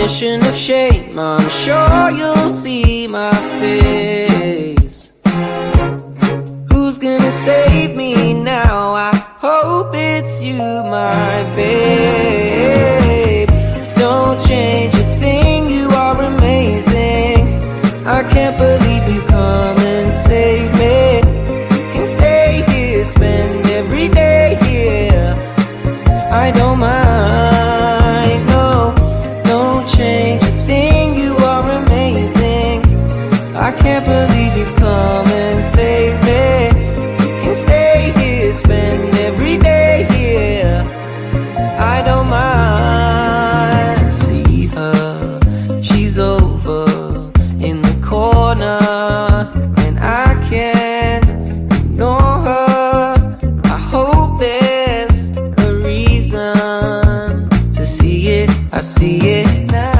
definition of shame. I'm sure you'll see my face. Who's gonna save me now? I hope it's you, my babe. Don't change a thing, you are amazing. I can't believe you come and save me. Can stay here, spend every day here. I don't mind, I can't believe you've come and saved me. You can stay here, spend every day here. I don't mind. See her, she's over in the corner, and I can't ignore her. I hope there's a reason to see it. I see it now.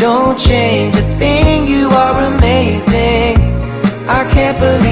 Don't change a thing, you are amazing. I can't believe